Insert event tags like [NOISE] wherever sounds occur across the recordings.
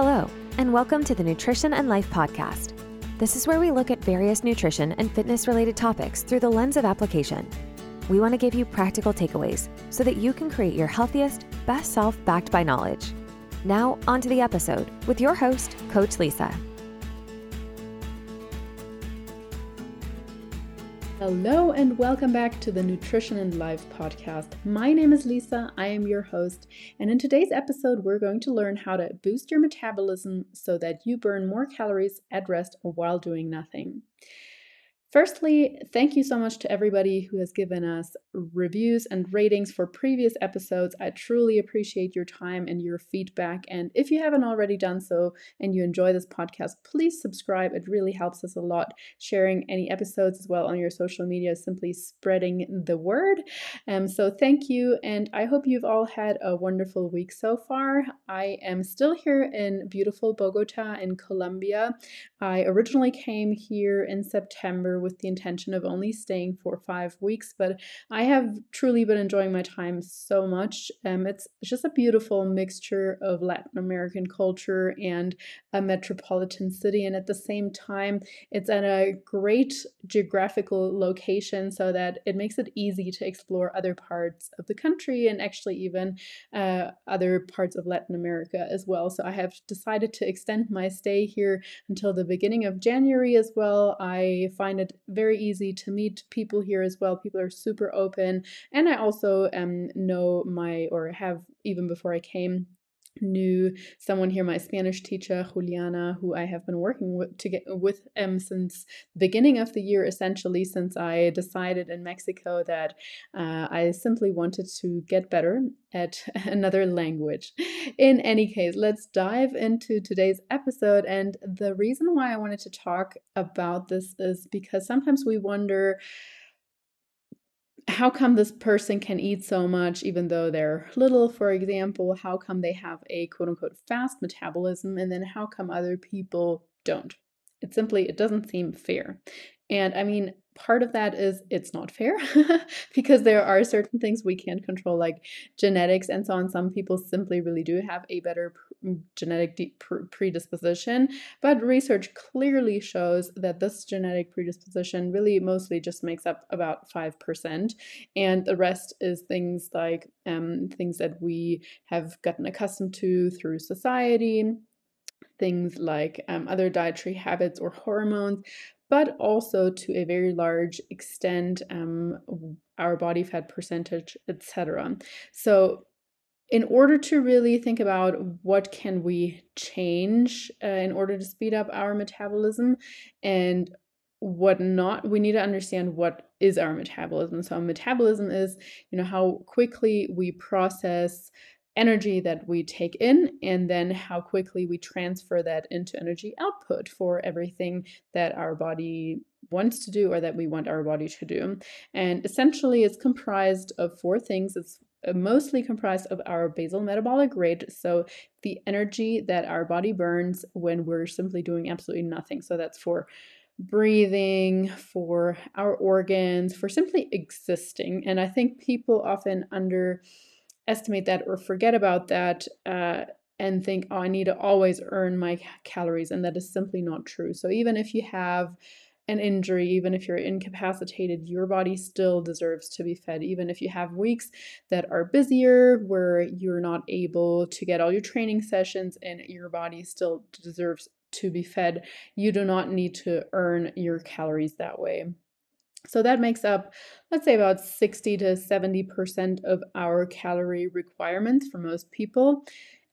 Hello, and welcome to the Nutrition and Life Podcast. This is where we look at various nutrition and fitness related topics through the lens of application. We want to give you practical takeaways so that you can create your healthiest, best self backed by knowledge. Now, on to the episode with your host, Coach Lisa. Hello, and welcome back to the Nutrition and Life podcast. My name is Lisa, I am your host, and in today's episode, we're going to learn how to boost your metabolism so that you burn more calories at rest while doing nothing. Firstly, thank you so much to everybody who has given us reviews and ratings for previous episodes. I truly appreciate your time and your feedback. And if you haven't already done so and you enjoy this podcast, please subscribe. It really helps us a lot. Sharing any episodes as well on your social media, simply spreading the word. Um, so thank you. And I hope you've all had a wonderful week so far. I am still here in beautiful Bogota in Colombia. I originally came here in September with the intention of only staying for five weeks, but I have truly been enjoying my time so much. Um, it's just a beautiful mixture of Latin American culture and a metropolitan city, and at the same time, it's at a great geographical location so that it makes it easy to explore other parts of the country and actually even uh, other parts of Latin America as well. So I have decided to extend my stay here until the beginning of January as well. I find it it very easy to meet people here as well. People are super open. And I also um, know my, or have even before I came, knew someone here, my Spanish teacher Juliana, who I have been working with to get with um since the beginning of the year, essentially since I decided in Mexico that uh, I simply wanted to get better at [LAUGHS] another language. In any case, let's dive into today's episode. And the reason why I wanted to talk about this is because sometimes we wonder how come this person can eat so much even though they're little, for example? How come they have a quote unquote fast metabolism? And then how come other people don't? It simply it doesn't seem fair. And I mean, part of that is it's not fair [LAUGHS] because there are certain things we can't control like genetics and so on. Some people simply really do have a better mm, genetic predisposition but research clearly shows that this genetic predisposition really mostly just makes up about 5% and the rest is things like um, things that we have gotten accustomed to through society things like um, other dietary habits or hormones, but also to a very large extent um, our body fat percentage, etc. So in order to really think about what can we change uh, in order to speed up our metabolism and what not we need to understand what is our metabolism so our metabolism is you know how quickly we process energy that we take in and then how quickly we transfer that into energy output for everything that our body wants to do or that we want our body to do. And essentially, it's comprised of four things. It's uh, mostly comprised of our basal metabolic rate, so the energy that our body burns when we're simply doing absolutely nothing. So that's for breathing, for our organs, for simply existing. And I think people often under estimate that or forget about that uh, and think, oh, I need to always earn my calories. And that is simply not true. So even if you have an injury, even if you're incapacitated, your body still deserves to be fed. Even if you have weeks that are busier, where you're not able to get all your training sessions and your body still deserves to be fed, you do not need to earn your calories that way. So that makes up, let's say, about 60 to 70% of our calorie requirements for most people.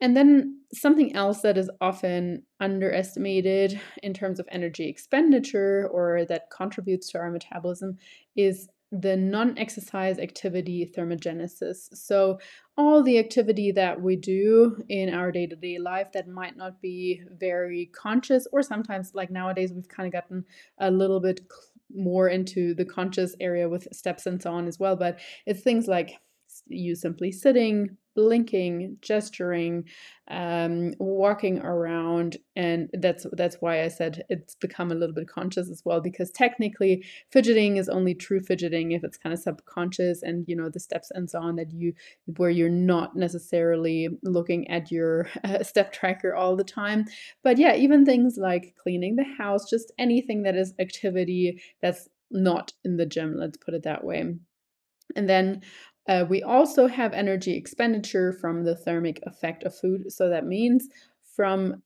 And then something else that is often underestimated in terms of energy expenditure or that contributes to our metabolism is the non exercise activity thermogenesis. So, all the activity that we do in our day to day life that might not be very conscious, or sometimes, like nowadays, we've kind of gotten a little bit more into the conscious area with steps and so on as well. But it's things like you simply sitting, blinking, gesturing, um, walking around, and that's that's why I said it's become a little bit conscious as well. Because technically, fidgeting is only true fidgeting if it's kind of subconscious, and you know the steps and so on that you where you're not necessarily looking at your [LAUGHS] uh, step tracker all the time. But yeah, even things like cleaning the house, just anything that is activity that's not in the gym. Let's put it that way. And then uh, we also have energy expenditure from the thermic effect of food. So that means from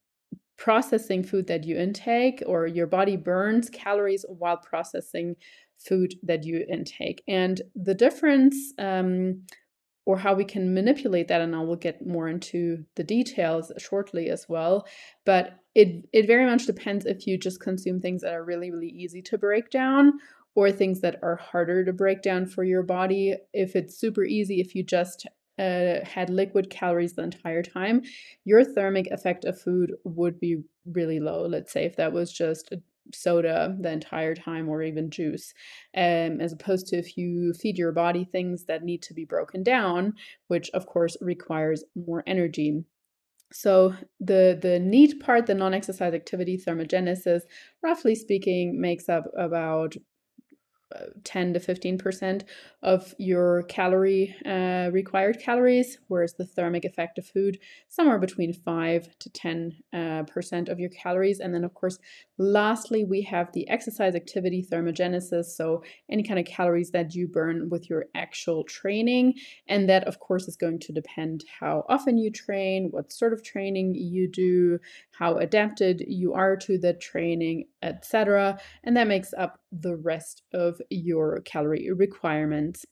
processing food that you intake, or your body burns calories while processing food that you intake. And the difference, um, or how we can manipulate that, and I will get more into the details shortly as well. But it it very much depends if you just consume things that are really really easy to break down or things that are harder to break down for your body. If it's super easy, if you just uh, had liquid calories the entire time, your thermic effect of food would be really low. Let's say if that was just soda the entire time or even juice um, as opposed to if you feed your body things that need to be broken down which of course requires more energy so the the NEAT part the non-exercise activity thermogenesis roughly speaking makes up about 10 to 15% of your calorie uh, required calories, whereas the thermic effect of food somewhere between 5 to 10 uh, percent of your calories. And then, of course, lastly, we have the exercise activity thermogenesis, so any kind of calories that you burn with your actual training. And that, of course, is going to depend how often you train, what sort of training you do, how adapted you are to the training, etc. And that makes up the rest of your calorie requirements.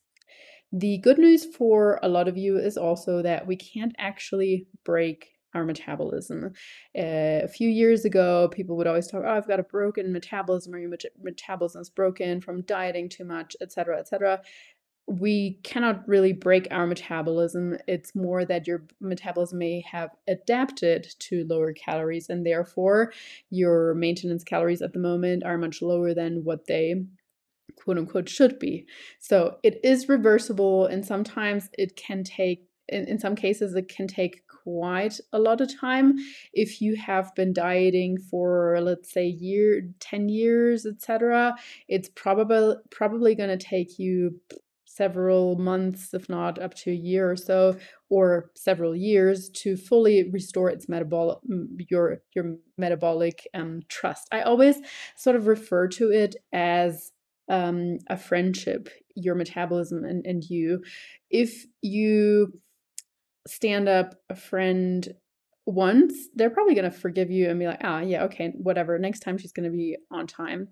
The good news for a lot of you is also that we can't actually break our metabolism. Uh, a few years ago, people would always talk, "Oh, I've got a broken metabolism, or your met- metabolism is broken from dieting too much, etc., etc." we cannot really break our metabolism. It's more that your metabolism may have adapted to lower calories, and therefore your maintenance calories at the moment are much lower than what they quote unquote should be. So it is reversible, and sometimes it can take, in, in some cases, it can take quite a lot of time if you have been dieting for let's say year 10 years etc it's probably probably going to take you several months, if not up to a year or so, or several years to fully restore its metabolic your your metabolic um, trust. I always sort of refer to it as um, a friendship, your metabolism and, and you. If you stand up a friend once, they're probably going to forgive you and be like, ah, yeah, okay, whatever. Next time she's going to be on time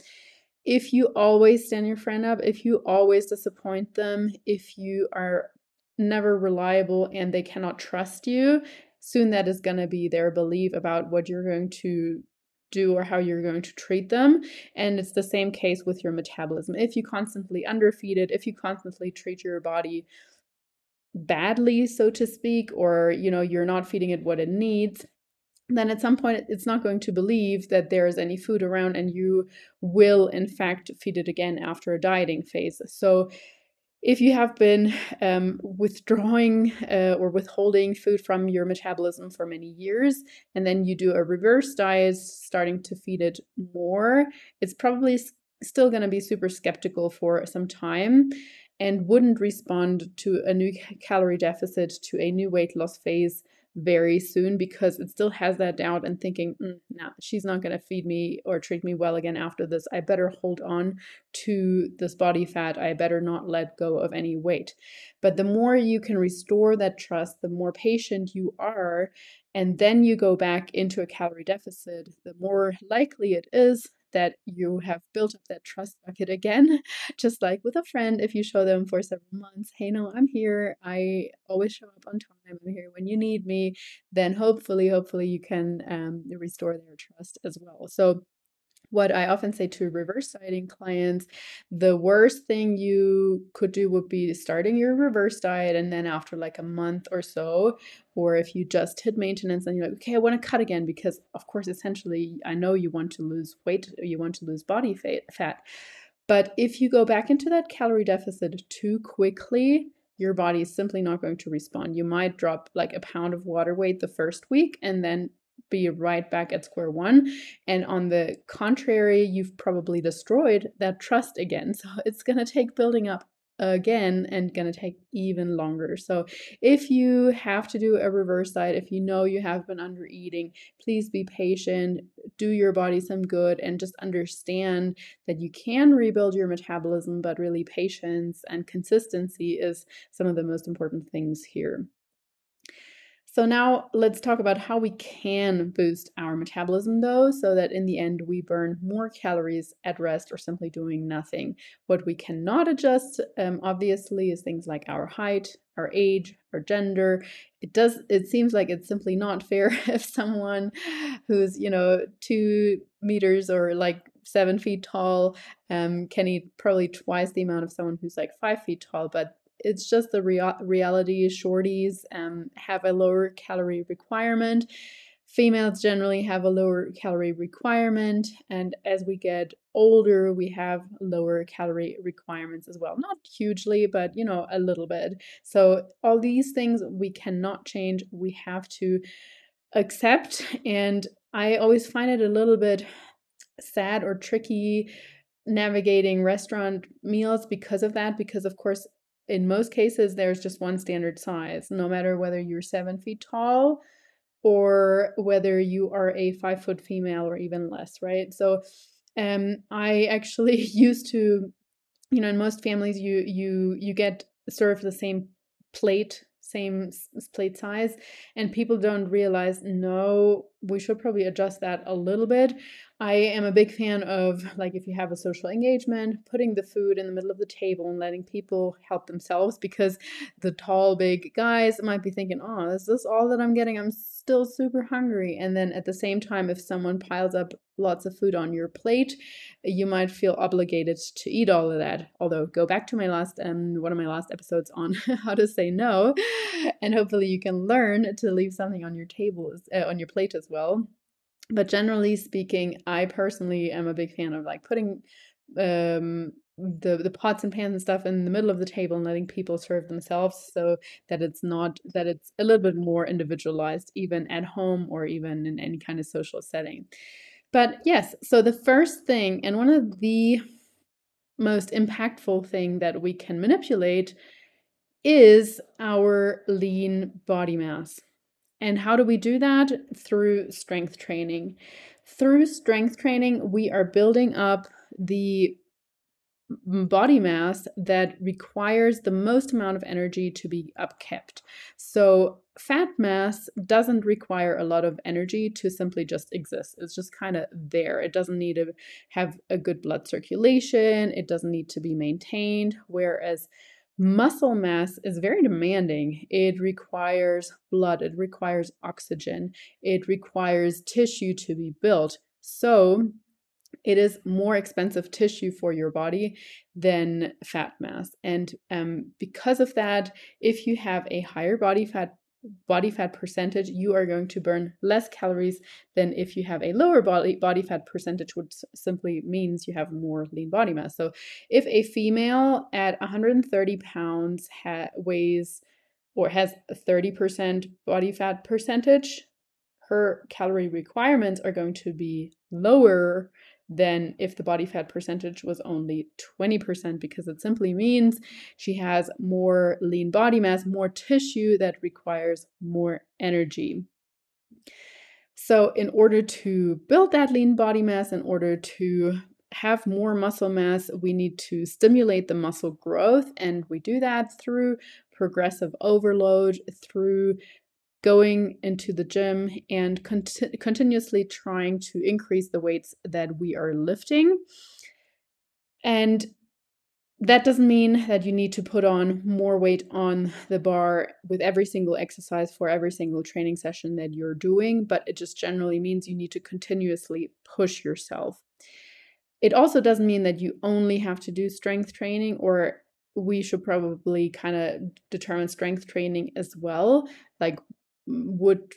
if you always stand your friend up, if you always disappoint them, if you are never reliable and they cannot trust you, soon that is going to be their belief about what you're going to do or how you're going to treat them. And it's the same case with your metabolism. If you constantly underfeed it, if you constantly treat your body badly, so to speak, or you know, you're not feeding it what it needs, then at some point it's not going to believe that there is any food around and you will in fact feed it again after a dieting phase. So if you have been um, withdrawing uh, or withholding food from your metabolism for many years and then you do a reverse diet starting to feed it more it's probably still going to be super skeptical for some time and wouldn't respond to a new calorie deficit to a new weight loss phase very soon because it still has that doubt and thinking, mm, no, she's not going to feed me or treat me well again after this. I better hold on to this body fat. I better not let go of any weight. But the more you can restore that trust, the more patient you are, and then you go back into a calorie deficit, the more likely it is that you have built up that trust bucket again. [LAUGHS] Just like with a friend, if you show them for several months, hey, no, I'm here. I always show up on time. I'm here when you need me. Then hopefully, hopefully, you can um, restore their trust as well. So what I often say to reverse dieting clients, the worst thing you could do would be starting your reverse diet and then after like a month or so, or if you just hit maintenance and you're like, okay, I want to cut again because of course essentially I know you want to lose weight, you want to lose body fat. But if you go back into that calorie deficit too quickly, your body is simply not going to respond. You might drop like a pound of water weight the first week and then be right back at square one. And on the contrary, you've probably destroyed that trust again. So [LAUGHS] it's going to take building up again and going to take even longer. So if you have to do a reverse diet, if you know you have been under eating, please be patient, do your body some good and just understand that you can rebuild your metabolism, but really patience and consistency is some of the most important things here. So now let's talk about how we can boost our metabolism though, so that in the end we burn more calories at rest or simply doing nothing. What we cannot adjust, um, obviously, is things like our height, our age, our gender. It does. It seems like it's simply not fair [LAUGHS] if someone who's you know two meters or like seven feet tall um, can eat probably twice the amount of someone who's like five feet tall, but it's just the rea- reality. Shorties um, have a lower calorie requirement. Females generally have a lower calorie requirement, and as we get older, we have lower calorie requirements as well. Not hugely, but you know, a little bit. So, all these things we cannot change, we have to accept. And I always find it a little bit sad or tricky navigating restaurant meals because of that because of course in most cases, there's just one standard size, no matter whether you're seven feet tall or whether you are a five foot female or even less, right? So, um, I actually [LAUGHS] used to, you know, in most families, you you you get served the same plate same plate size and people don't realize no we should probably adjust that a little bit i am a big fan of like if you have a social engagement putting the food in the middle of the table and letting people help themselves because the tall big guys might be thinking oh is this all that i'm getting i'm still super hungry. And then at the same time, if someone piles up lots of food on your plate, you might feel obligated to eat all of that. Although, go back to my last um one of my last episodes on [LAUGHS] how to say no, and hopefully you can learn to leave something on your table uh, on your plate as well. But generally speaking, I personally am a big fan of like putting um the the pots and pans and stuff in the middle of the table and letting people serve themselves so that it's not that it's a little bit more individualized even at home or even in any kind of social setting. But yes so the first thing and one of the most impactful thing that we can manipulate is our lean body mass and how do we do that through strength training through strength training we are building up the body mass that requires the most amount of energy to be upkept. So, fat mass doesn't require a lot of energy to simply just exist. It's just kind of there. It doesn't need to have a good blood circulation, it doesn't need to be maintained. Whereas muscle mass is very demanding. It requires blood, it requires oxygen, it requires tissue to be built. So, it is more expensive tissue for your body than fat mass. And um, because of that, if you have a higher body fat body fat percentage, you are going to burn less calories than if you have a lower body body fat percentage, which simply means you have more lean body mass. So, if a female at 130 pounds ha- weighs or has a 30% body fat percentage, her calorie requirements are going to be lower than if the body fat percentage was only 20%, because it simply means she has more lean body mass, more tissue that requires more energy. So, in order to build that lean body mass, in order to have more muscle mass, we need to stimulate the muscle growth, and we do that through progressive overload, through going into the gym and cont- continuously trying to increase the weights that we are lifting. And that doesn't mean that you need to put on more weight on the bar with every single exercise for every single training session that you're doing, but it just generally means you need to continuously push yourself. It also doesn't mean that you only have to do strength training or we should probably kind of determine strength training as well. Like would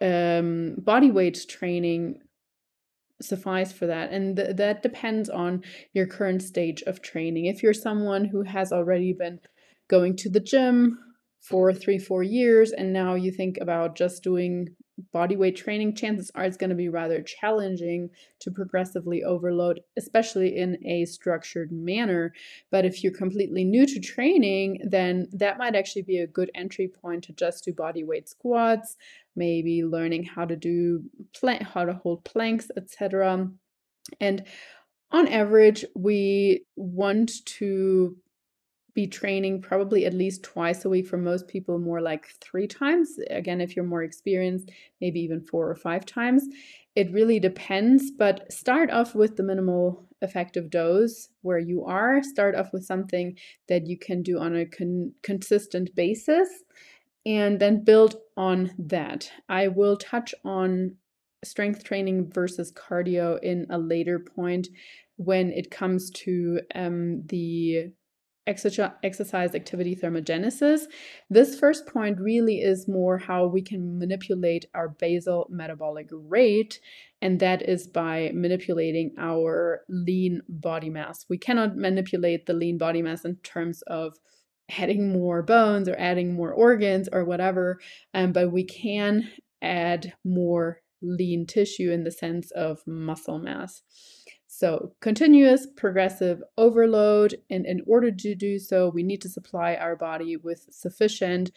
um, body weight training suffice for that? And th- that depends on your current stage of training. If you're someone who has already been going to the gym for three, four years, and now you think about just doing body weight training, chances are it's going to be rather challenging to progressively overload, especially in a structured manner. But if you're completely new to training, then that might actually be a good entry point to just do body weight squats, maybe learning how to do plank, how to hold planks, etc. And on average, we want to be training probably at least twice a week for most people, more like three times. Again, if you're more experienced, maybe even four or five times. It really depends, but start off with the minimal effective dose where you are. Start off with something that you can do on a con- consistent basis and then build on that. I will touch on strength training versus cardio in a later point when it comes to um, the exercise activity thermogenesis. This first point really is more how we can manipulate our basal metabolic rate, and that is by manipulating our lean body mass. We cannot manipulate the lean body mass in terms of adding more bones or adding more organs or whatever, um, but we can add more lean tissue in the sense of muscle mass. So, continuous progressive overload, and in order to do so, we need to supply our body with sufficient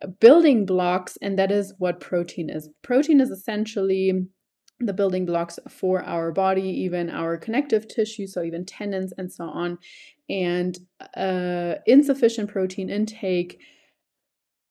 uh, building blocks, and that is what protein is. Protein is essentially the building blocks for our body, even our connective tissue, so even tendons and so on. And uh, insufficient protein intake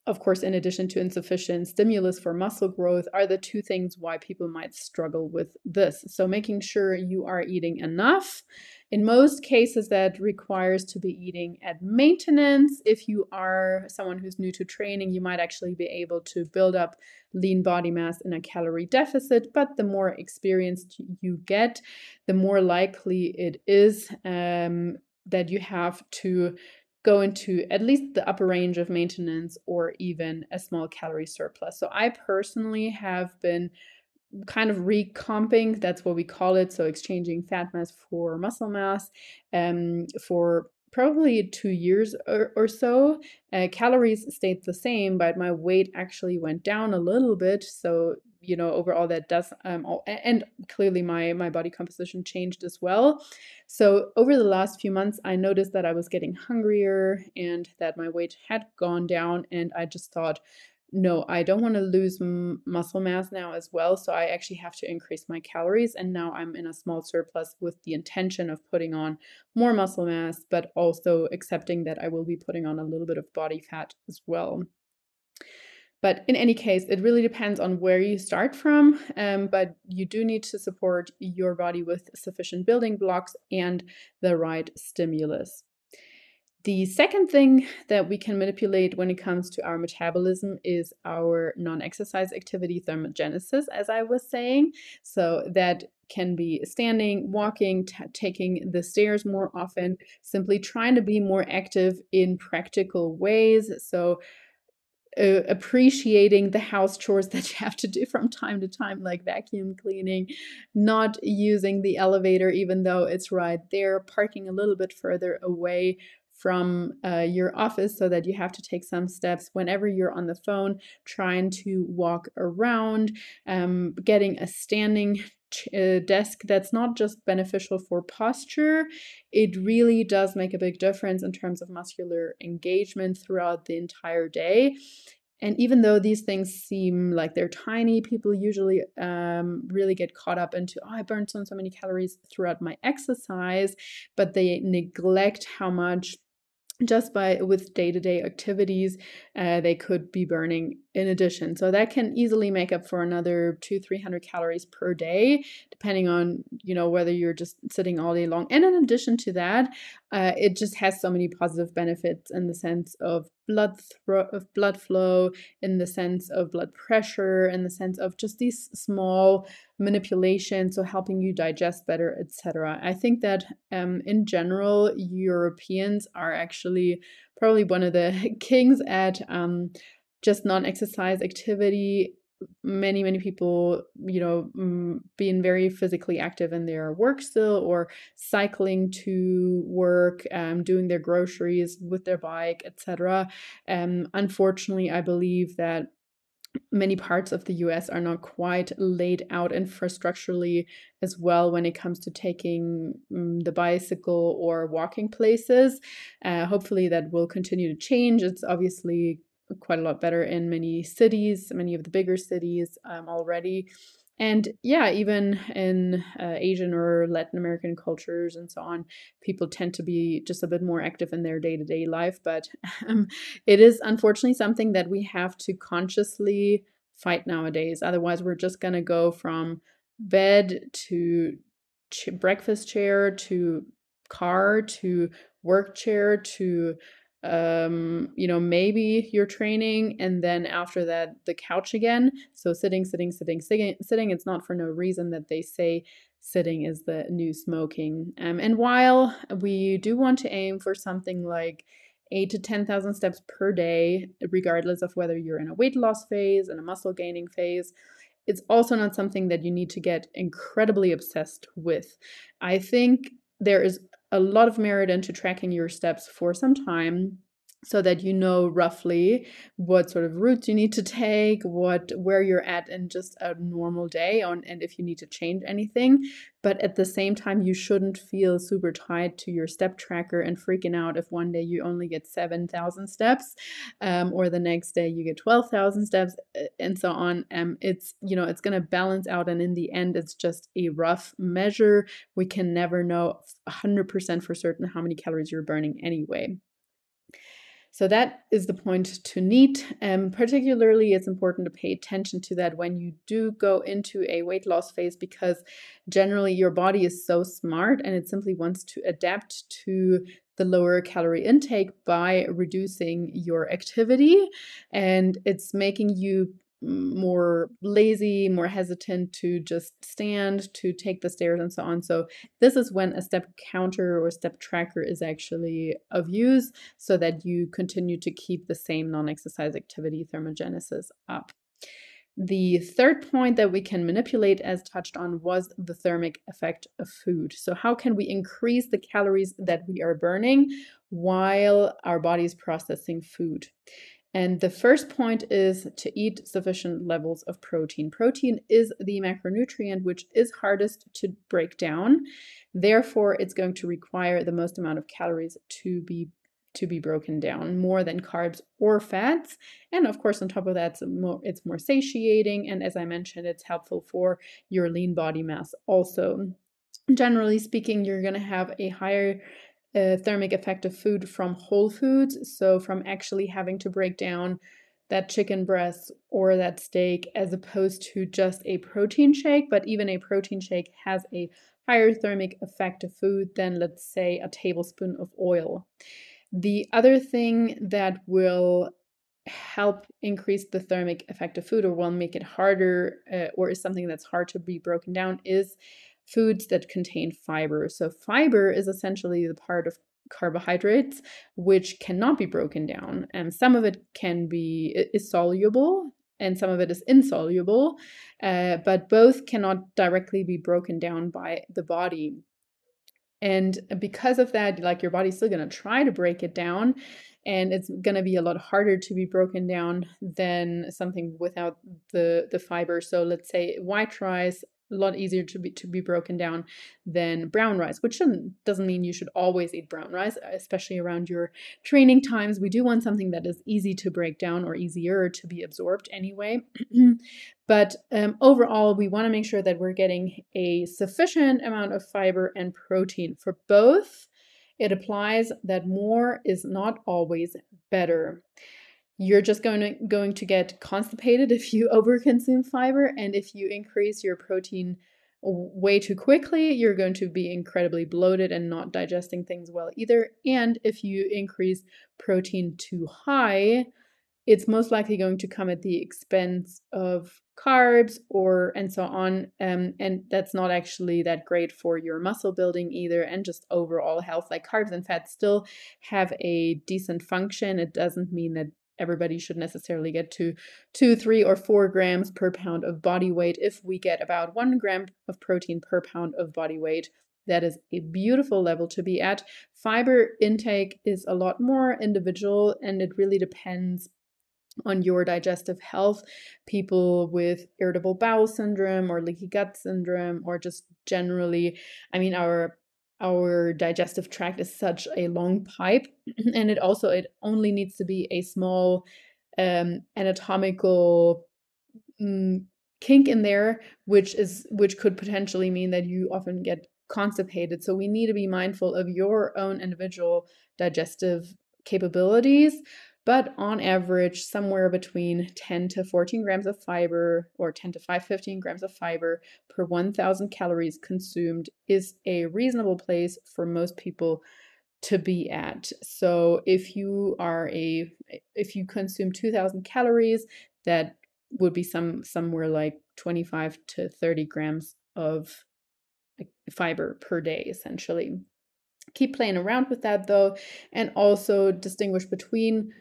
of course, in addition to insufficient stimulus for muscle growth, are the two things why people might struggle with this. So, making sure you are eating enough. In most cases, that requires to be eating at maintenance. If you are someone who's new to training, you might actually be able to build up lean body mass in a calorie deficit. But the more experienced you get, the more likely it is um, that you have to go into at least the upper range of maintenance or even a small calorie surplus. So I personally have been kind of recomping that's what we call it so exchanging fat mass for muscle mass um, for probably two years or, or so uh, calories stayed the same but my weight actually went down a little bit so you know overall that does um all, and clearly my my body composition changed as well. So over the last few months i noticed that i was getting hungrier and that my weight had gone down and i just thought no i don't want to lose m- muscle mass now as well so i actually have to increase my calories and now i'm in a small surplus with the intention of putting on more muscle mass but also accepting that i will be putting on a little bit of body fat as well but in any case, it really depends on where you start from. Um, but you do need to support your body with sufficient building blocks and the right stimulus. The second thing that we can manipulate when it comes to our metabolism is our non exercise activity thermogenesis, as I was saying. So that can be standing, walking, taking the stairs more often, simply trying to be more active in practical ways. So, uh, appreciating the house chores [LAUGHS] that you have to do from time to time, like vacuum cleaning, not using the elevator even though it's right there, parking a little bit further away from uh, your office so that you have to take some steps whenever you're on the phone, trying to walk around, um, getting a standing a desk that's not just beneficial for posture, it really does make a big difference in terms of muscular engagement throughout the entire day. And even though these things seem like they're tiny, people usually um, really get caught up into, oh, I burned so so many calories throughout my exercise, but they neglect how much just by with day-to-day activities uh, they could be burning in addition. So that can easily make up for another two 300 calories per day depending on you know whether you're just sitting all day long. And in addition to that uh, it just has so many positive benefits in the sense of blood thro- of blood flow in the sense of blood pressure in the sense of just these small manipulations so helping you digest better etc i think that um, in general europeans are actually probably one of the [LAUGHS] kings at um, just non-exercise activity many many people you know being very physically active in their work still or cycling to work um, doing their groceries with their bike etc um, unfortunately i believe that many parts of the US are not quite laid out infrastructurally as well when it comes to taking um, the bicycle or walking places. Uh, hopefully, that will continue to change. It's obviously quite a lot better in many cities, many of the bigger cities um, already. And yeah, even in uh, Asian or Latin American cultures and so on, people tend to be just a bit more active in their day to day life. But [LAUGHS] um, it is unfortunately something that we have to consciously fight nowadays. Otherwise, we're just going to go from bed to ch- breakfast chair to car to work chair to um you know maybe you're training and then after that the couch again. So sitting sitting sitting sitting sitting it's not for no reason that they say sitting is the new smoking. Um and while we do want to aim for something like 8 to 10,000 steps per day regardless of whether you're in a weight loss phase and a muscle gaining phase it's also not something that you need to get incredibly obsessed with. I think there is a lot of merit into tracking your steps for some time so that you know roughly what sort of routes you need to take what where you're at in just a normal day on and if you need to change anything. But at the same time you shouldn't feel super tied to your step tracker and freaking out if one day you only get 7000 steps um, or the next day you get 12000 steps uh, and so on. Um, it's you know it's going to balance out and in the end it's just a rough measure. We can never know 100% for certain how many calories you're burning anyway so that is the point to NEAT. And particularly, it's important to pay attention to that when you do go into a weight loss phase because generally your body is so smart and it simply wants to adapt to the lower calorie intake by reducing your activity and it's making you more lazy, more hesitant to just stand, to take the stairs, and so on. So, this is when a step counter or step tracker is actually of use so that you continue to keep the same non exercise activity thermogenesis up. The third point that we can manipulate, as touched on, was the thermic effect of food. So, how can we increase the calories that we are burning while our body is processing food? And the first point is to eat sufficient levels of protein. Protein is the macronutrient which is hardest to break down. Therefore, it's going to require the most amount of calories to be to be broken down more than carbs or fats and of course on top of that it's more, it's more satiating and as i mentioned it's helpful for your lean body mass also generally speaking you're going to have a higher thermic effect of food from whole foods. So, from actually having to break down that chicken breast or that steak as opposed to just a protein shake. But even a protein shake has a higher thermic effect of food than, let's say, a tablespoon of oil. The other thing that will help increase the thermic effect of food or will make it harder uh, or is something that's hard to be broken down is foods that contain fiber. So, fiber is essentially the part of carbohydrates which cannot be broken down and some of it can be is soluble and some of it is insoluble uh, but both cannot directly be broken down by the body and because of that like your body's still going to try to break it down and it's going to be a lot harder to be broken down than something without the the fiber so let's say white rice a lot easier to be to be broken down than brown rice which doesn't mean you should always eat brown rice especially around your training times. We do want something that is easy to break down or easier to be absorbed anyway. [CLEARS THROAT] But um, overall we want to make sure that we're getting a sufficient amount of fiber and protein for both. It applies that more is not always better you're just going to going to get constipated if you [LAUGHS] overconsume fiber and if you increase your protein way too quickly you're going to be incredibly bloated and not digesting things well either. And if you increase protein too high it's most likely going to come at the expense of carbs or and so on um, and that's not actually that great for your muscle building either and just overall health. Like carbs and fats still have a decent function. It doesn't mean that everybody should necessarily get to two, three, or four grams per pound of body weight. If we get about one gram of protein per pound of body weight, that is a beautiful level to be at. Fiber intake is a lot more individual and it really depends on your digestive health. People with irritable bowel syndrome or leaky gut syndrome, or just generally, I mean, our our digestive tract is such a long pipe [CLEARS THROAT] and it also it only needs to be a small um, anatomical mm, kink in there which is which could potentially mean that you often get constipated. So we need to be mindful of your own individual digestive capabilities but on average, somewhere between 10 to 14 grams of fiber or 10 to 5, 15 grams of fiber per 1,000 calories consumed is a reasonable place for most people to be at. So if you are a if you consume 2000 calories, that would be some somewhere like 25 to 30 grams of fiber per day essentially. Keep playing around with that though and also distinguish between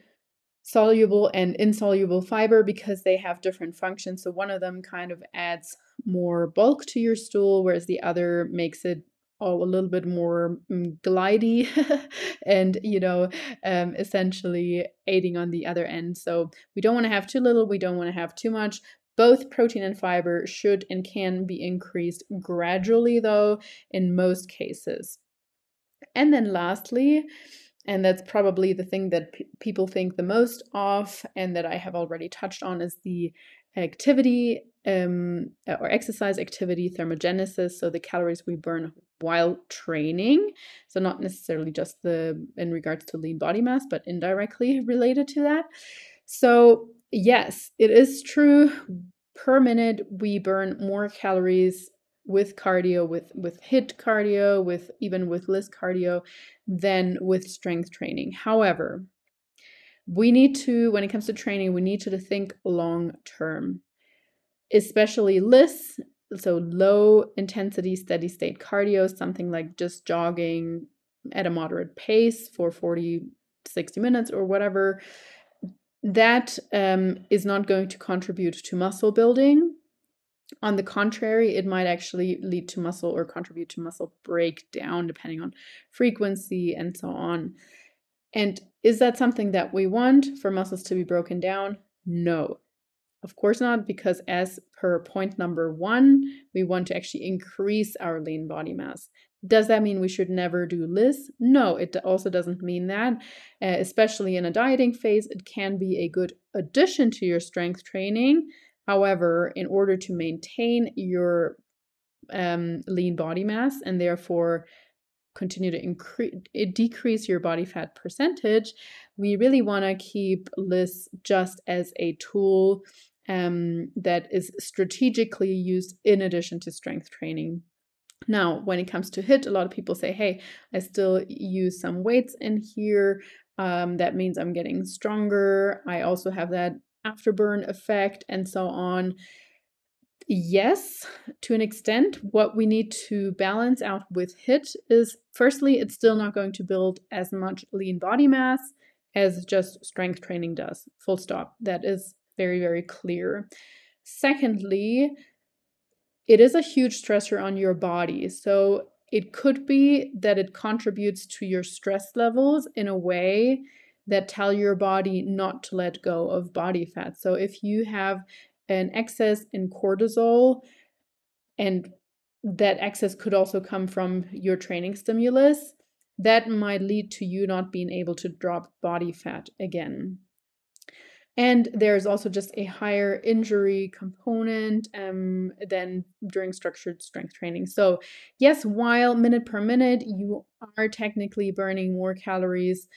soluble and insoluble fiber because they have different functions. So one of them kind of adds more bulk to your stool, whereas the other makes it all a little bit more um, glidey [LAUGHS] and you know um, essentially aiding on the other end. So we don't want to have too little we don't want to have too much. Both protein and fiber should and can be increased gradually though in most cases. And then lastly and that's probably the thing that people think the most of and that i have already touched on is the activity um, or exercise activity thermogenesis so the calories we burn while training. So not necessarily just the in regards to lean body mass but indirectly related to that. So yes it is true per minute we burn more calories with cardio with with HIIT cardio with even with LISS cardio than with strength training. However we need to when it comes to training we need to think long term especially LISS so low intensity steady state cardio something like just jogging at a moderate pace for 40 60 minutes or whatever. That um, is not going to contribute to muscle building on the contrary, it might actually lead to muscle or contribute to muscle breakdown depending on frequency and so on. And is that something that we want for muscles to be broken down? No. Of course not, because as per point number one, we want to actually increase our lean body mass. Does that mean we should never do LISS? No, it also doesn't mean that. Uh, especially in a dieting phase, it can be a good addition to your strength training However, in order to maintain your um, lean body mass and therefore continue to increase decrease your body fat percentage, we really want to keep this just as a tool um, that is strategically used in addition to strength training. Now, when it comes to HIIT, a lot of people say, hey, I still use some weights in here. Um, that means I'm getting stronger. I also have that afterburn effect, and so on. Yes, to an extent, what we need to balance out with HIIT is firstly, it's still not going to build as much lean body mass as just strength training does. Full stop. That is very, very clear. Secondly, it is a huge stressor on your body. So it could be that it contributes to your stress levels in a way that tell your body not to let go of body fat. So if you have an excess in cortisol and that excess could also come from your training stimulus, that might lead to you not being able to drop body fat again. And there's also just a higher injury component um, than during structured strength training. So, yes, while minute per minute, you are technically burning more calories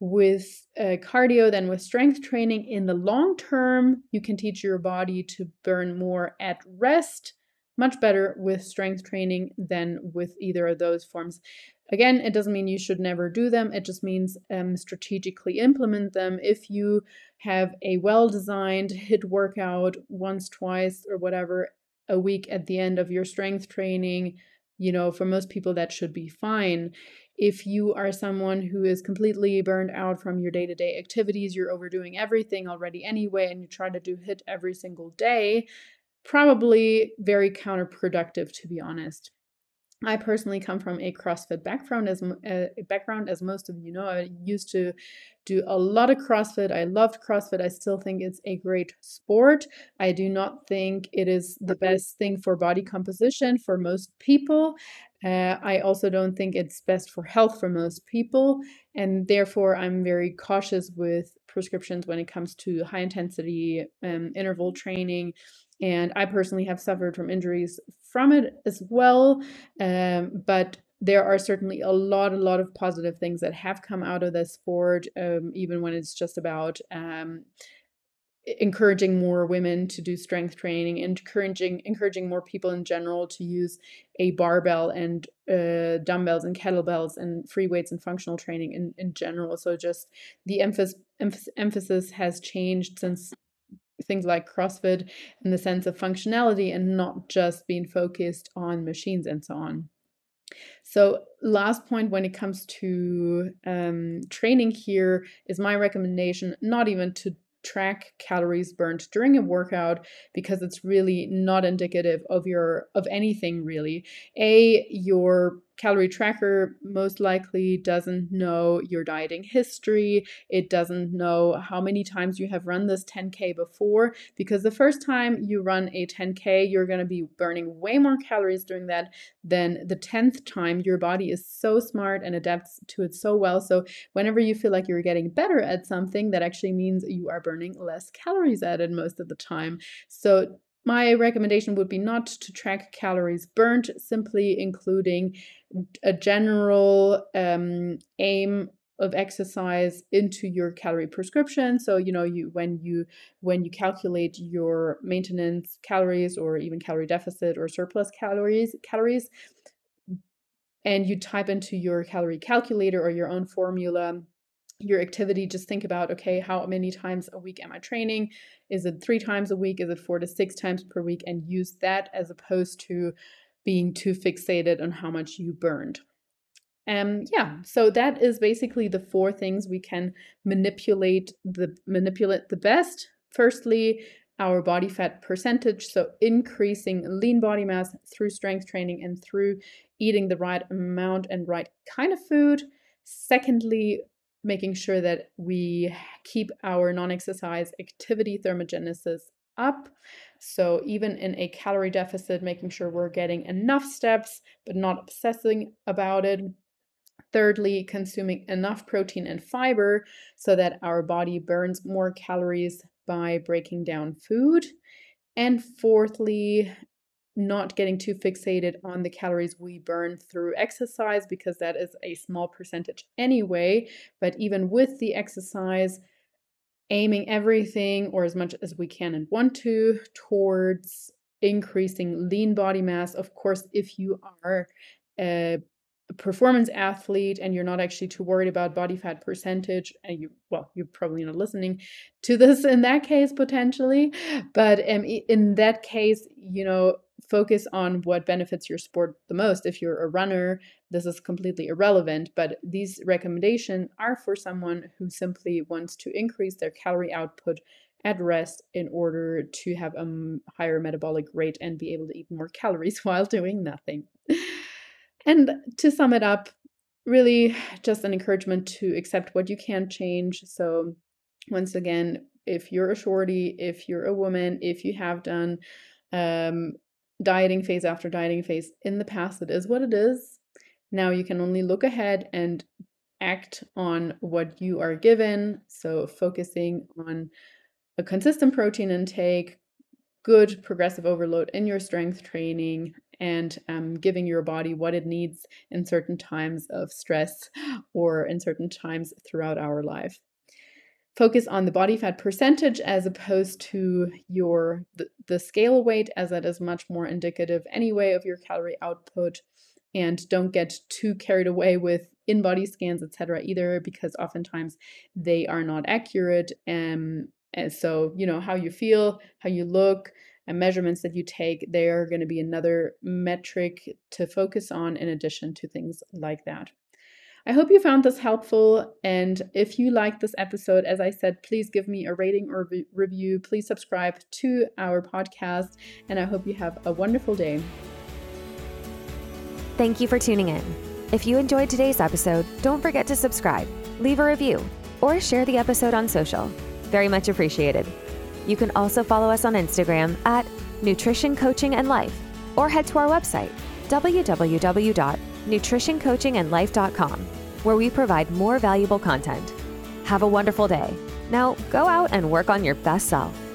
with uh, cardio than with strength training. In the long term, you can teach your body to burn more at rest, much better with strength training than with either of those forms. Again, it doesn't mean you should never do them. It just means um, strategically implement them. If you have a well designed HIIT workout once, twice, or whatever a week at the end of your strength training, you know, for most people that should be fine If you are someone who is completely burned out from your day to day activities, you're overdoing everything already anyway, and you try to do HIIT every single day, probably very counterproductive, to be honest. I personally come from a CrossFit background as uh, background as most of you know. I used to do a lot of CrossFit. I loved CrossFit. I still think it's a great sport. I do not think it is the best thing for body composition for most people. Uh, I also don't think it's best for health for most people, and therefore I'm very cautious with prescriptions when it comes to high intensity um, interval training and I personally have suffered from injuries from it as well. Um, but there are certainly a lot, a lot of positive things that have come out of this sport, um, even when it's just about um, encouraging more women to do strength training, encouraging encouraging more people in general to use a barbell and uh, dumbbells and kettlebells and free weights and functional training in, in general. So just the emphasis emphasis has changed since things like CrossFit in the sense of functionality and not just being focused on machines and so on. So, last point when it comes to um, training here is my recommendation not even to track calories burned during a workout because it's really not indicative of your of anything really. A your calorie tracker most likely doesn't know your dieting history. It doesn't know how many times you have run this 10K before, because the first time you run a 10K, you're going to be burning way more calories during that than the 10th time. Your body is so smart and adapts to it so well. So, whenever you feel like you're getting better at something, that actually means you are burning less calories at it most of the time. So, my recommendation would be not to track calories burnt, simply including a general um, aim of exercise into your calorie prescription. So you know you when you when you calculate your maintenance calories or even calorie deficit or surplus calories calories and you type into your calorie calculator or your own formula your activity just think about okay how many times a week am i training? Is it three times a week? Is it four to six times per week? And use that as opposed to being too fixated on how much you burned. Um yeah so that is basically the four things we can manipulate the manipulate the best. Firstly our body fat percentage so increasing lean body mass through strength training and through eating the right amount and right kind of food. Secondly making sure that we keep our non exercise activity thermogenesis up. So, even in a calorie deficit, making sure we're getting enough steps, but not obsessing about it. Thirdly, consuming enough protein and fiber so that our body burns more calories by breaking down food. And fourthly, not getting too fixated on the calories we burn through exercise because that is a small percentage anyway. But even with the exercise, aiming everything or as much as we can and want to towards increasing lean body mass. Of course, if you are a performance athlete and you're not actually too worried about body fat percentage and you well you're probably not listening to this in that case potentially but um, in that case you know focus on what benefits your sport the most. If you're a runner, this is completely irrelevant, but these recommendations are for someone who simply wants to increase their calorie output at rest in order to have a higher metabolic rate and be able to eat more calories [LAUGHS] while doing nothing. and to sum it up, really just an encouragement to accept what you can change. So, once again, if you're a shorty, if you're a woman, if you have done um, dieting phase after dieting phase in the past. It is what it is. Now you can only look ahead and act on what you are given. So, focusing on a consistent protein intake, good progressive overload in your strength training, and um, giving your body what it needs in certain times of stress or in certain times throughout our life focus on the body fat percentage as opposed to your the, the scale weight as that is much more indicative anyway of your calorie output. And don't get too carried away with in-body scans etc either because oftentimes they are not accurate. Um, and so you know how you feel how you look and measurements that you take they are going to be another metric to focus on in addition to things like that I hope you found this helpful. And if you liked this episode, as I said, please give me a rating or re- review. Please subscribe to our podcast. And I hope you have a wonderful day. Thank you for tuning in. If you enjoyed today's episode, don't forget to subscribe, leave a review, or share the episode on social. Very much appreciated. You can also follow us on Instagram at Nutrition Coaching and Life or head to our website, www.nutritioncoachingandlife.com, where we provide more valuable content. Have a wonderful day. Now go out and work on your best self.